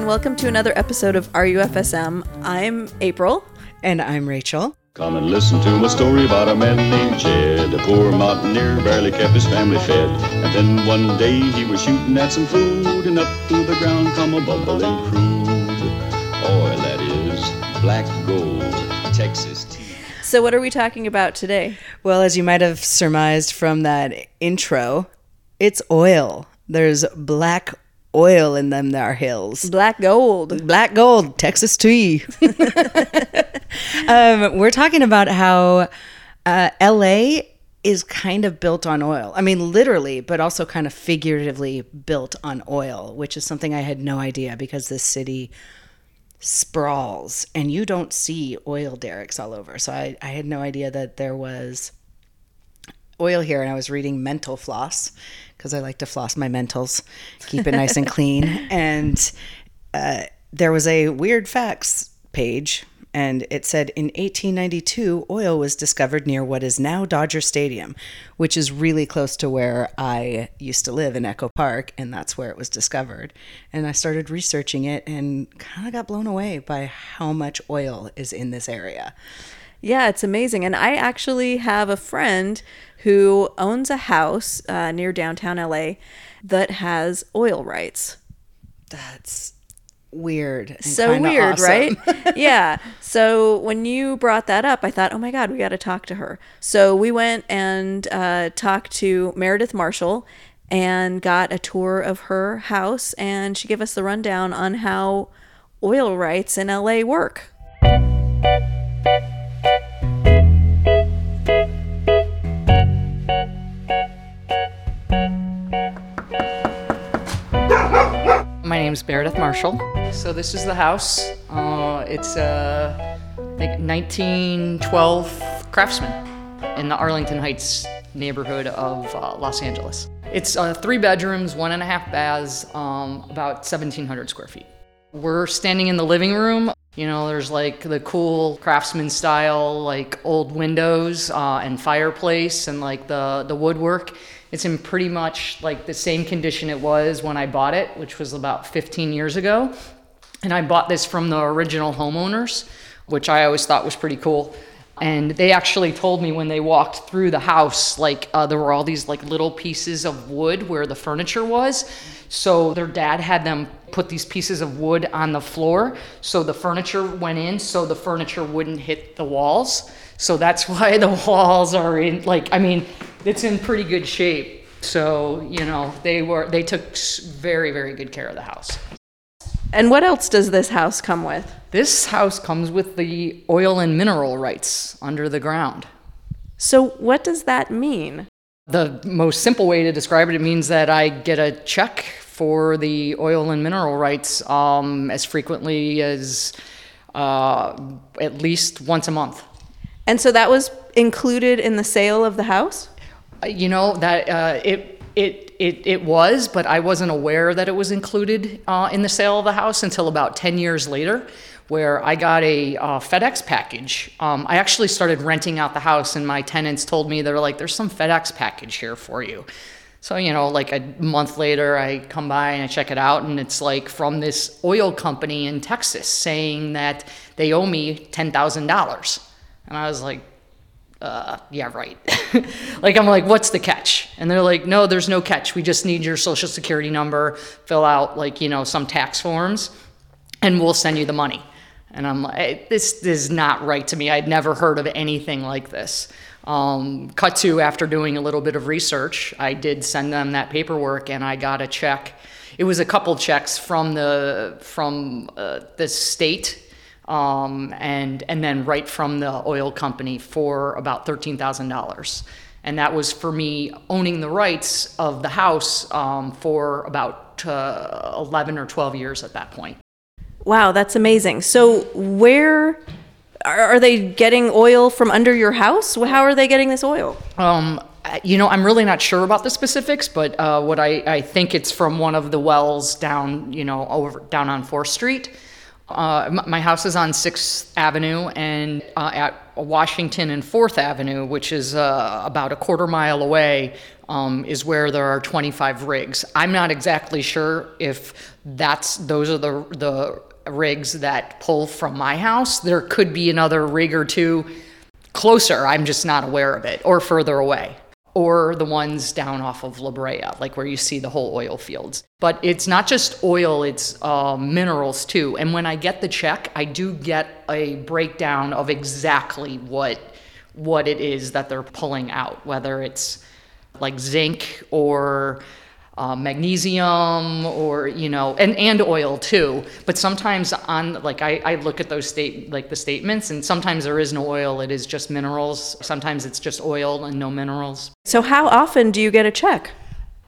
and welcome to another episode of RUFSM. I'm Apryl. And I'm Rachael. Come and listen to my story about a man named Jed. A poor mountaineer barely kept his family fed. And then one day he was shooting at some food, and up through the ground come a bubbling crude. Oil, that is, black gold, Texas tea. So, what are we talking about today? Well, as you might have surmised from that intro, it's oil. There's black oil in them there hills. Black gold. Black gold, Texas tea. um, we're talking about how uh, LA is kind of built on oil. I mean, literally, but also kind of figuratively built on oil, which is something I had no idea because this city sprawls and you don't see oil derricks all over. So I, I had no idea that there was oil here. And I was reading Mental Floss because I like to floss my mentals, keep it nice and clean. And uh, there was a weird facts page and it said in 1892 oil was discovered near what is now Dodger Stadium, which is really close to where I used to live in Echo Park, and that's where it was discovered. And I started researching it and kind of got blown away by how much oil is in this area. Yeah, it's amazing. And I actually have a friend who owns a house uh, near downtown LA that has oil rights. That's weird. so weird, awesome. right? yeah. So when you brought that up, I thought, oh my God, we got to talk to her. So we went and uh, talked to Meredith Marshall and got a tour of her house, and she gave us the rundown on how oil rights in LA work. My name is Meredith Marshall. So this is the house. Uh, it's a think 1912 Craftsman in the Arlington Heights neighborhood of uh, Los Angeles. It's uh, three bedrooms, one and a half baths, um, about 1,700 square feet. We're standing in the living room. You know, there's like the cool craftsman style, like old windows uh, and fireplace and like the, the woodwork. It's in pretty much like the same condition it was when I bought it, which was about 15 years ago. And I bought this from the original homeowners, which I always thought was pretty cool. And they actually told me when they walked through the house, like uh, there were all these like little pieces of wood where the furniture was. So their dad had them put these pieces of wood on the floor, so the furniture went in, so the furniture wouldn't hit the walls. So that's why the walls are in like I mean, it's in pretty good shape. So you know they were they took very very good care of the house. And what else does this house come with? This house comes with the oil and mineral rights under the ground. So, what does that mean? The most simple way to describe it, it means that I get a check for the oil and mineral rights um, as frequently as uh, at least once a month. And so that was included in the sale of the house? You know that uh, it it it it was, but I wasn't aware that it was included uh, in the sale of the house until about ten years later, where I got a uh, FedEx package. Um, I actually started renting out the house, and my tenants told me they were like, "There's some FedEx package here for you." So you know, like a month later, I come by and I check it out, and it's like from this oil company in Texas saying that they owe me ten thousand dollars, and I was like uh, yeah, right. like, I'm like, what's the catch? And they're like, no, there's no catch. We just need your social security number, fill out, like, you know, some tax forms, and we'll send you the money. And I'm like, this, is not right to me. I'd never heard of anything like this. Um, cut to after doing a little bit of research, I did send them that paperwork and I got a check. It was a couple checks from the, from uh, the state um, and and then right from the oil company for about thirteen thousand dollars, and that was for me owning the rights of the house um, for about uh, eleven or twelve years at that point. Wow, that's amazing. So, where are they getting oil from under your house? How are they getting this oil? Um, you know, I'm really not sure about the specifics, but uh, what I, I think it's from one of the wells down, you know, over down on Fourth Street. Uh, my house is on Sixth Avenue and uh, at Washington and Fourth Avenue, which is uh, about a quarter mile away, um, is where there are 25 rigs. I'm not exactly sure if that's those are the the rigs that pull from my house. There could be another rig or two closer. I'm just not aware of it, or further away or the ones down off of La Brea, like where you see the whole oil fields. But it's not just oil, it's uh, minerals too. And when I get the check, I do get a breakdown of exactly what what it is that they're pulling out, whether it's like zinc or uh, magnesium or you know and and oil too. But sometimes on like I, I look at those state like the statements and sometimes there is no oil. It is just minerals. Sometimes it's just oil and no minerals. So how often do you get a check?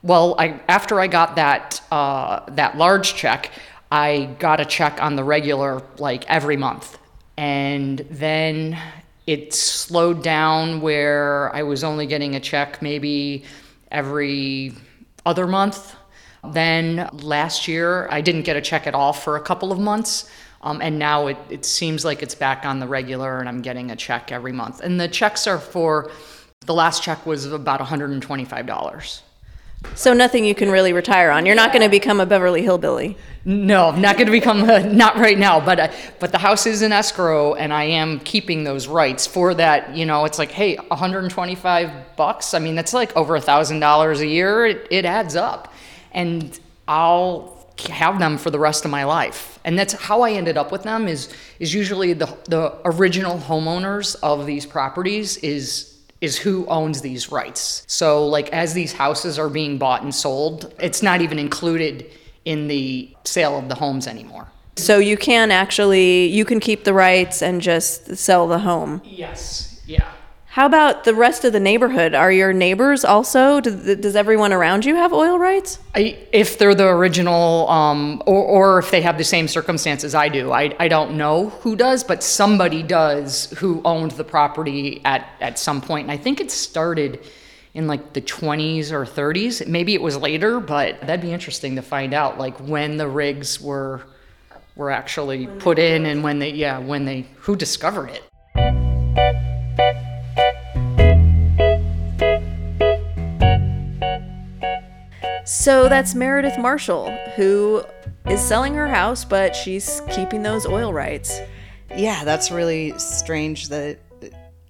well I after I got that uh, that large check I got a check on the regular like every month. And then it slowed down where I was only getting a check maybe every other month. Then last year, I didn't get a check at all for a couple of months. Um, and now it, it seems like it's back on the regular, and I'm getting a check every month. And the checks are for the last check was about $125. So nothing you can really retire on. You're not going to become a Beverly Hillbilly. No, I'm not going to become a, not right now, but uh, but the house is in escrow, and I am keeping those rights for that. You know, it's like, hey, 125 bucks. I mean, that's like over a thousand dollars a year. It, it adds up, and I'll have them for the rest of my life. And that's how I ended up with them. Is is usually the the original homeowners of these properties is is who owns these rights. So like as these houses are being bought and sold, it's not even included in the sale of the homes anymore. So you can actually you can keep the rights and just sell the home. Yes. Yeah. How about the rest of the neighborhood? Are your neighbors also? Does, does everyone around you have oil rights? I, if they're the original, um, or, or if they have the same circumstances I do, I, I don't know who does, but somebody does who owned the property at, at some point. And I think it started in like the 20s or 30s. Maybe it was later, but that'd be interesting to find out, like when the rigs were were actually put in and when they, yeah, when they, who discovered it. So that's Meredith Marshall, who is selling her house, but she's keeping those oil rights. Yeah, that's really strange that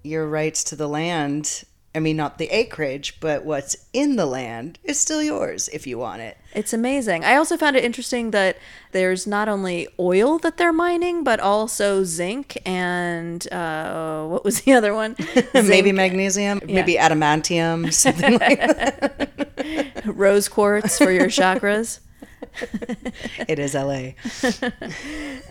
your rights to the land, I mean, not the acreage, but what's in the land is still yours if you want it. It's amazing. I also found it interesting that there's not only oil that they're mining, but also zinc and uh, what was the other one? maybe magnesium, maybe adamantium, something like that. rose quartz for your chakras. It is LA.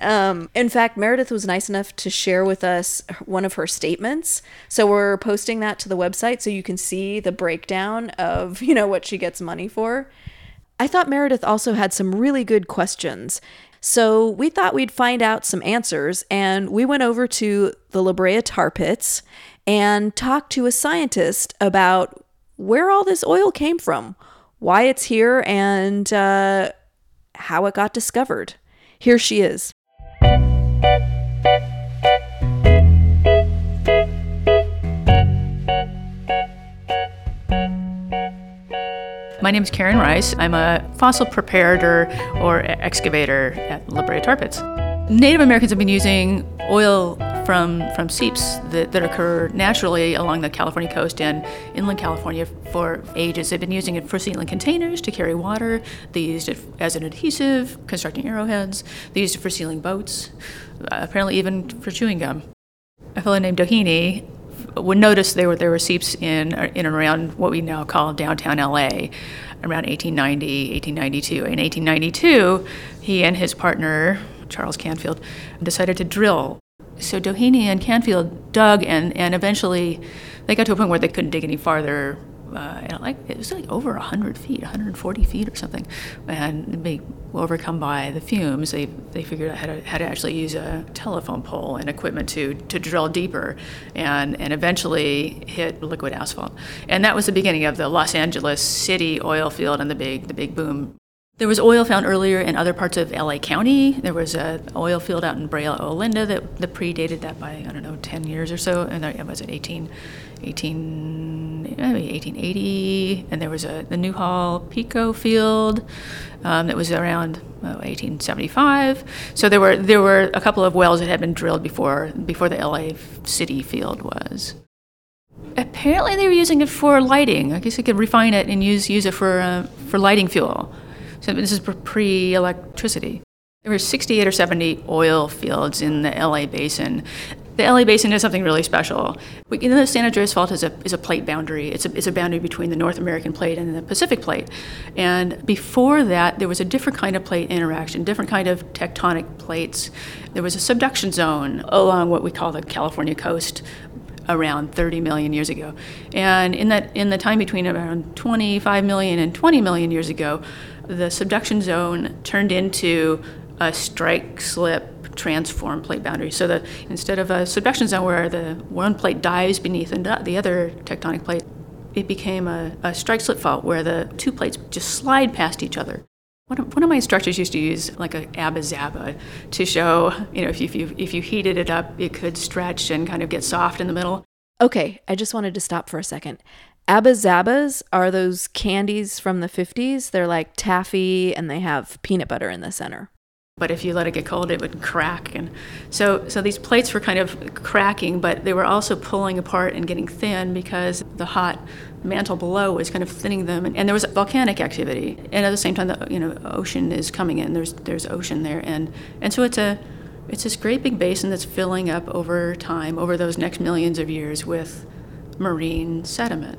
Um, in fact, Meredith was nice enough to share with us one of her statements. So we're posting that to the website so you can see the breakdown of, you know, what she gets money for. I thought Meredith also had some really good questions. So we thought we'd find out some answers and we went over to the La Brea tar pits and talked to a scientist about where all this oil came from, why it's here, and uh, how it got discovered. Here she is. My name is Karen Rice. I'm a fossil preparator or excavator at La Tar Pits. Native Americans have been using oil from, from seeps that, that occur naturally along the California coast and inland California for ages. They've been using it for sealing containers to carry water. They used it as an adhesive, constructing arrowheads. They used it for sealing boats, uh, apparently even for chewing gum. A fellow named Doheny would notice there were there were seeps in in and around what we now call downtown LA around 1890 1892 in 1892 he and his partner Charles Canfield decided to drill so Doheny and Canfield dug and and eventually they got to a point where they couldn't dig any farther uh, like it was like over 100 feet 140 feet or something. And they were overcome by the fumes. They, they figured out how to, how to actually use a telephone pole and equipment to, to drill deeper and, and eventually hit liquid asphalt. And that was the beginning of the los angeles city oil field and the big, the big boom There was oil found earlier in other parts of LA County. There was an oil field out in Brea, Olinda that, that predated that by, I don't know, 10 years or so. And there was it 18, 18, maybe 1880. And there was a, the Newhall Pico field um, that was around oh, 1875. So there were, there were a couple of wells that had been drilled before, before the LA City field was. Apparently, they were using it for lighting. I guess they could refine it and use, use it for, uh, for lighting fuel. So this is pre electricity. There were 68 or 70 oil fields in the LA basin. The LA basin is something really special. We, you know, the San Andreas Fault is a, is a plate boundary. It's a, it's a boundary between the North American plate and the Pacific plate. And before that, there was a different kind of plate interaction, different kind of tectonic plates. There was a subduction zone along what we call the California coast around 30 million years ago. And in that in the time between around 25 million and 20 million years ago, the subduction zone turned into a strike slip transform plate boundary. So that instead of a subduction zone where the one plate dives beneath the other tectonic plate, it became a, a strike slip fault where the two plates just slide past each other. One of, my instructors used to use like a Abba Zaba to show, you know, if you, if you if you heated it up, it could stretch and kind of get soft in the middle. Okay, I just wanted to stop for a second. Abba Zabas are those candies from the 50s. They're like taffy and they have peanut butter in the center. But if you let it get cold, it would crack. And so, so these plates were kind of cracking, but they were also pulling apart and getting thin because the hot mantle below was kind of thinning them. And, and there was volcanic activity. And at the same time, the you know, ocean is coming in. There's, there's ocean there. And, and so it's a, it's this great big basin that's filling up over time, over those next millions of years with marine sediment.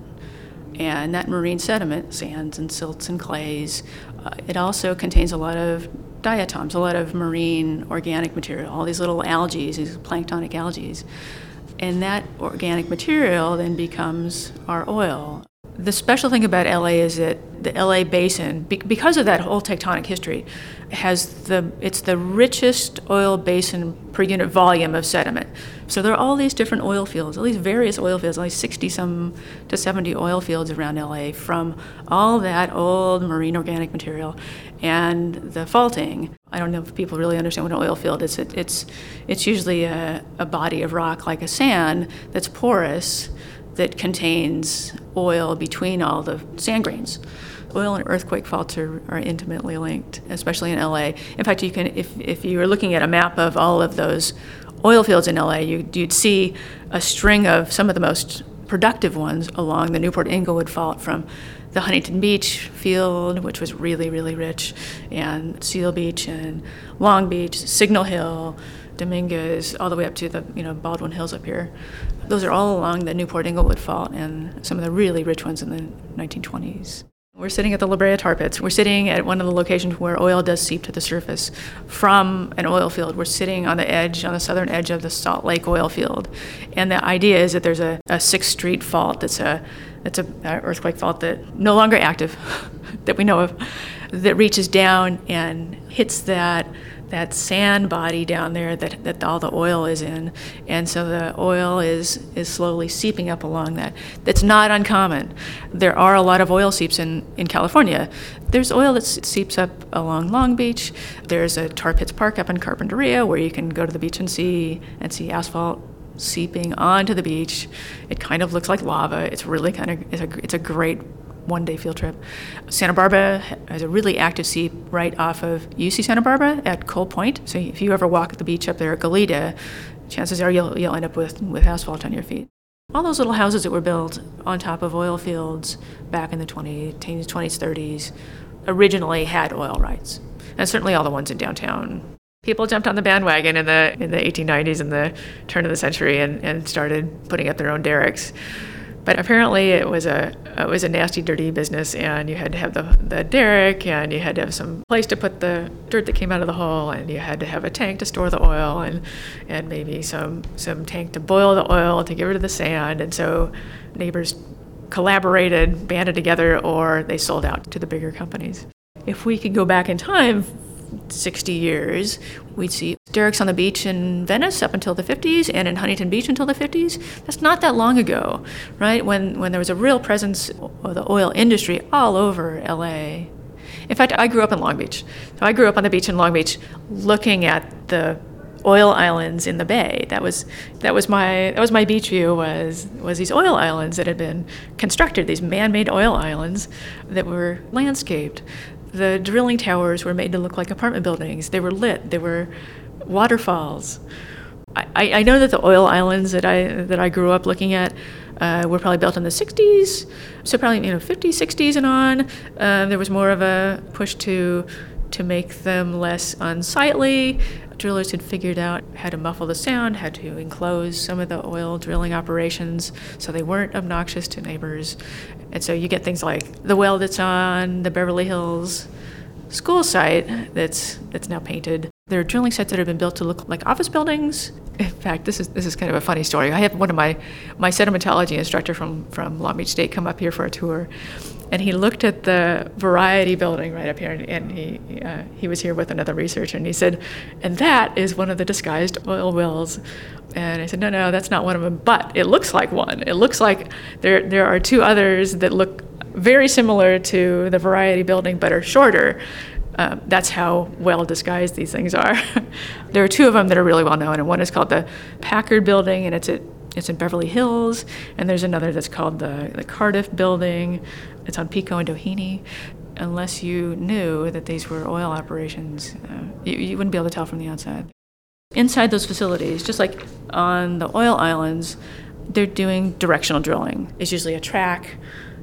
And that marine sediment, sands and silts and clays, uh, it also contains a lot of diatoms, a lot of marine organic material, all these little algae, these planktonic algae. And that organic material then becomes our oil. The special thing about LA is that the LA basin, because of that whole tectonic history, has the it's the richest oil basin per unit volume of sediment. So there are all these different oil fields, all these various oil fields, like 60 some to 70 oil fields around LA from all that old marine organic material and the faulting. I don't know if people really understand what an oil field is. It, it's it's usually a, a body of rock like a sand that's porous that contains oil between all the sand grains. Oil and earthquake faults are, are intimately linked, especially in LA. In fact, you can, if, if you were looking at a map of all of those oil fields in LA, you, you'd see a string of some of the most productive ones along the Newport Inglewood Fault from the Huntington Beach field, which was really, really rich, and Seal Beach and Long Beach, Signal Hill, Dominguez, all the way up to the you know Baldwin Hills up here. Those are all along the Newport Inglewood Fault and some of the really rich ones in the 1920s. We're sitting at the La Brea tar pits. We're sitting at one of the locations where oil does seep to the surface from an oil field. We're sitting on the edge, on the southern edge of the Salt Lake oil field. And the idea is that there's a, a Sixth Street fault that's a that's a, a earthquake fault that no longer active that we know of that reaches down and hits that that sand body down there that, that all the oil is in. And so the oil is, is slowly seeping up along that. That's not uncommon. There are a lot of oil seeps in, in California. There's oil that seeps up along Long Beach. There's a tar pits park up in Carpinteria where you can go to the beach and see and see asphalt seeping onto the beach. It kind of looks like lava. It's really kind of it's a, it's a great one day field trip. Santa Barbara has a really active sea right off of UC Santa Barbara at Cole Point. So if you ever walk the beach up there at Goleta, chances are you'll, you'll end up with, with asphalt on your feet. All those little houses that were built on top of oil fields back in the 20s, 20s, 30s originally had oil rights. And certainly all the ones in downtown. People jumped on the bandwagon in the in the 1890s and the turn of the century and, and started putting up their own derricks. But apparently, it was a it was a nasty, dirty business, and you had to have the the derrick, and you had to have some place to put the dirt that came out of the hole, and you had to have a tank to store the oil, and and maybe some some tank to boil the oil to get rid of the sand. And so, neighbors collaborated, banded together, or they sold out to the bigger companies. If we could go back in time 60 years, we'd see derricks on the beach in Venice up until the 50s and in Huntington Beach until the 50s. That's not that long ago, right? When, when there was a real presence of the oil industry all over LA. In fact, I grew up in Long Beach. So I grew up on the beach in Long Beach looking at the oil islands in the bay. That was that was my that was my beach view was was these oil islands that had been constructed, these man-made oil islands that were landscaped. The drilling towers were made to look like apartment buildings. They were lit. They were waterfalls. I, I know that the oil islands that I that I grew up looking at uh, were probably built in the 60s, so probably you know 50s, 60s, and on. Uh, there was more of a push to to make them less unsightly. Drillers had figured out how to muffle the sound, how to enclose some of the oil drilling operations so they weren't obnoxious to neighbors. And so you get things like the well that's on the Beverly Hills school site that's that's now painted. There are drilling sites that have been built to look like office buildings. In fact, this is this is kind of a funny story. I had one of my my sedimentology instructor from from Long Beach State come up here for a tour, and he looked at the Variety building right up here, and, and he uh, he was here with another researcher, and he said, and that is one of the disguised oil wells. And I said, no, no, that's not one of them, but it looks like one. It looks like there there are two others that look very similar to the Variety building, but are shorter. Um, that's how well disguised these things are. there are two of them that are really well known, and one is called the Packard Building, and it's at it's in Beverly Hills, and there's another that's called the, the Cardiff Building. It's on Pico and Doheny. Unless you knew that these were oil operations, uh, you, you wouldn't be able to tell from the outside. Inside those facilities, just like on the oil islands, they're doing directional drilling. It's usually a track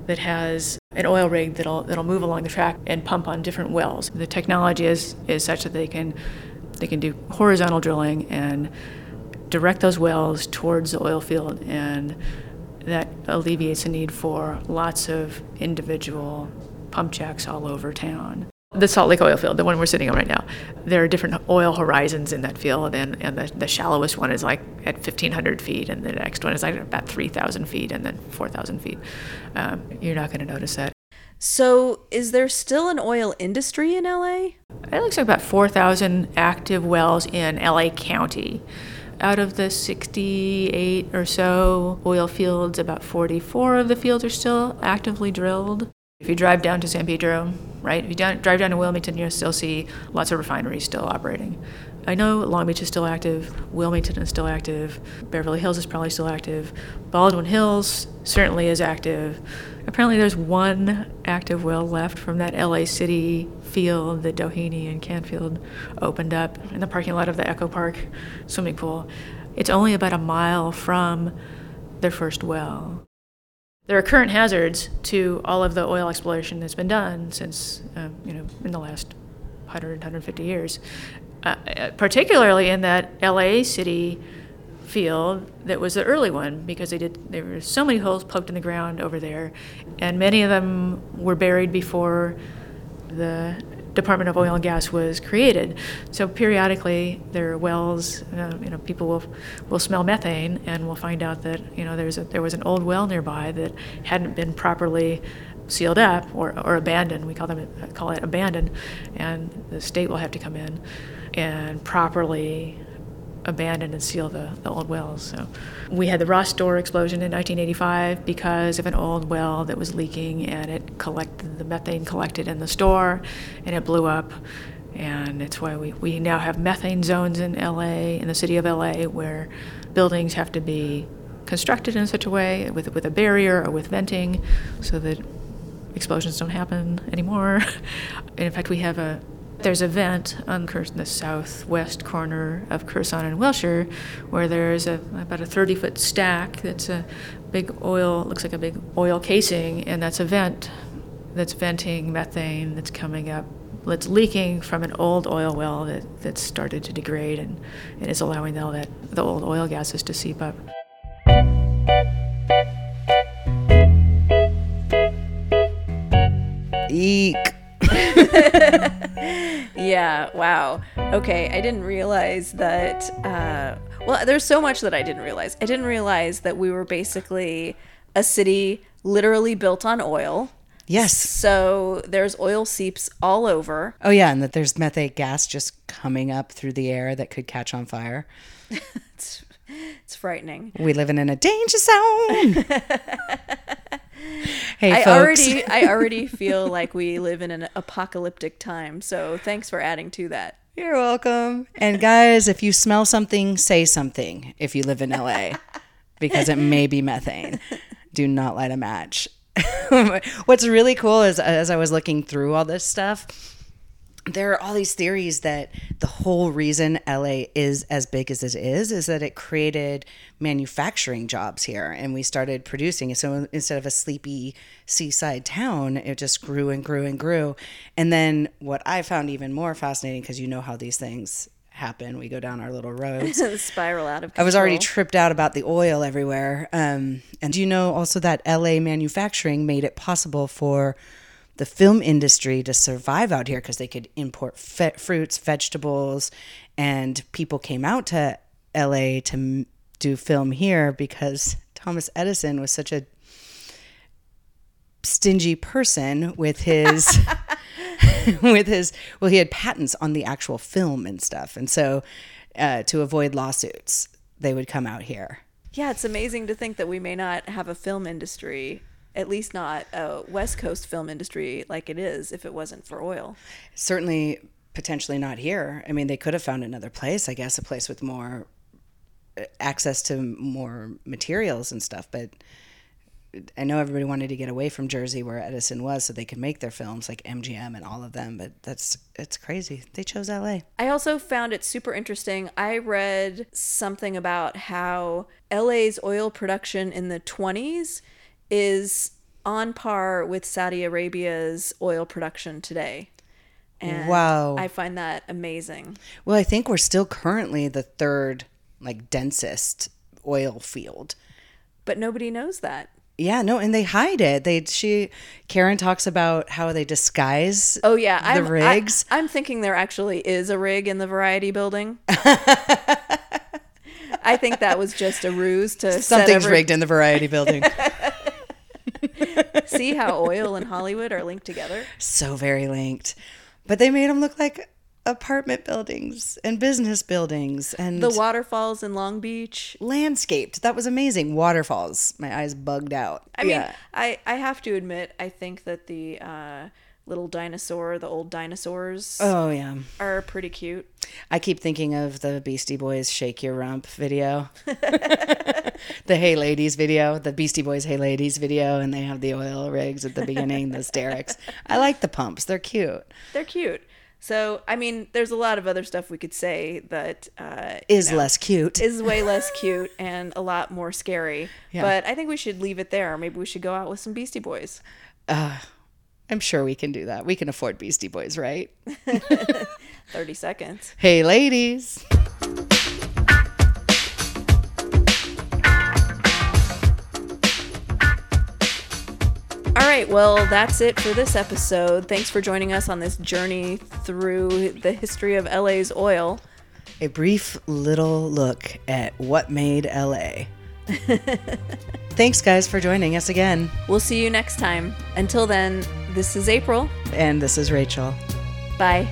that has an oil rig that'll that'll move along the track and pump on different wells. The technology is is such that they can they can do horizontal drilling and direct those wells towards the oil field and that alleviates the need for lots of individual pump jacks all over town. The Salt Lake oil field, the one we're sitting on right now, there are different oil horizons in that field, and, and the, the shallowest one is like at 1,500 feet, and the next one is like about 3,000 feet, and then 4,000 feet. Um, you're not going to notice that. So, is there still an oil industry in LA? It looks like about 4,000 active wells in LA County. Out of the 68 or so oil fields, about 44 of the fields are still actively drilled. If you drive down to San Pedro, right, if you down, drive down to Wilmington, you'll still see lots of refineries still operating. I know Long Beach is still active, Wilmington is still active, Beverly Hills is probably still active, Baldwin Hills certainly is active. Apparently, there's one active well left from that LA City field that Doheny and Canfield opened up in the parking lot of the Echo Park swimming pool. It's only about a mile from their first well. There are current hazards to all of the oil exploration that's been done since, uh, you know, in the last 100, 150 years, uh, particularly in that LA City field that was the early one because they did there were so many holes poked in the ground over there and many of them were buried before the Department of Oil and Gas was created. So periodically, there are wells. Uh, you know, people will will smell methane and will find out that you know there's a, there was an old well nearby that hadn't been properly sealed up or, or abandoned. We call them call it abandoned, and the state will have to come in and properly abandon and seal the, the old wells. So we had the Ross store explosion in 1985 because of an old well that was leaking and it collected the methane collected in the store and it blew up. And it's why we, we now have methane zones in LA, in the city of LA, where buildings have to be constructed in such a way with, with a barrier or with venting so that explosions don't happen anymore. and in fact, we have a there's a vent on the southwest corner of Curacao and Wilshire where there's a, about a 30 foot stack that's a big oil, looks like a big oil casing, and that's a vent that's venting methane that's coming up that's leaking from an old oil well that, that's started to degrade and, and is allowing all that the old oil gases to seep up. Yeah, wow. Okay, I didn't realize that. Uh, well, there's so much that I didn't realize. I didn't realize that we were basically a city literally built on oil. Yes. So there's oil seeps all over. Oh, yeah, and that there's methane gas just coming up through the air that could catch on fire. it's, it's frightening. We live in a danger zone. Hey, I folks. already I already feel like we live in an apocalyptic time. So thanks for adding to that. You're welcome. And guys, if you smell something, say something if you live in LA because it may be methane. Do not light a match. What's really cool is as I was looking through all this stuff, there are all these theories that the whole reason LA is as big as it is is that it created manufacturing jobs here and we started producing. So instead of a sleepy seaside town, it just grew and grew and grew. And then what I found even more fascinating, because you know how these things happen, we go down our little roads. Spiral out of I was already tripped out about the oil everywhere. Um, and do you know also that LA manufacturing made it possible for the film industry to survive out here because they could import fe- fruits, vegetables, and people came out to LA to m- do film here because Thomas Edison was such a stingy person with his with his well he had patents on the actual film and stuff. And so uh, to avoid lawsuits they would come out here. Yeah, it's amazing to think that we may not have a film industry, at least not a West Coast film industry like it is if it wasn't for oil. certainly potentially not here i mean they could have found another place i guess a place with more uh, access to more materials and stuff but I know everybody wanted to get away from Jersey where Edison was so they could make their films like MGM and all of them, but that's it's crazy. They chose LA. I also found it super interesting. I read something about how LA's oil production in the 20s is on par with Saudi Arabia's oil production today. And Wow. I find that amazing. Well, I think we're still currently the third like densest oil field. But nobody knows that. Yeah, no, and they hide it. They she Karen talks about how they disguise Oh yeah, the I'm, rigs. I, am thinking there actually is a rig in the Variety Building. I think that was just a ruse to set Something's every- rigged in the variety building. See how oil and Hollywood are linked together. so very linked. But they made them look like apartment buildings and business buildings and The waterfalls in Long Beach. landscaped. That was amazing. Waterfalls. My eyes bugged out. I mean. I I have to admit, I think that the uh, little dinosaur, the old dinosaurs, Oh yeah. are pretty cute. I keep thinking of the Beastie Boys Shake Your Rump video. the Hey Ladies video, the Beastie Boys Hey Ladies video, and they have the oil rigs at the beginning, the derricks. I like the pumps. They're cute. They're cute. So, I mean, there's a lot of other stuff we could say that uh, Is less cute. is way less cute and a lot more scary. Yeah. But I think we should leave it there. Maybe we should go out with some Beastie Boys. I'm sure we can do that. We can afford Beastie Boys, right? 30 seconds. Hey ladies. All right, well, that's it for this episode. Thanks for joining us on this journey through the history of LA's oil. A brief little look at what made LA. Thanks, guys, for joining us again. We'll see you next time. Until then, this is Apryl. And this is Rachael. Bye.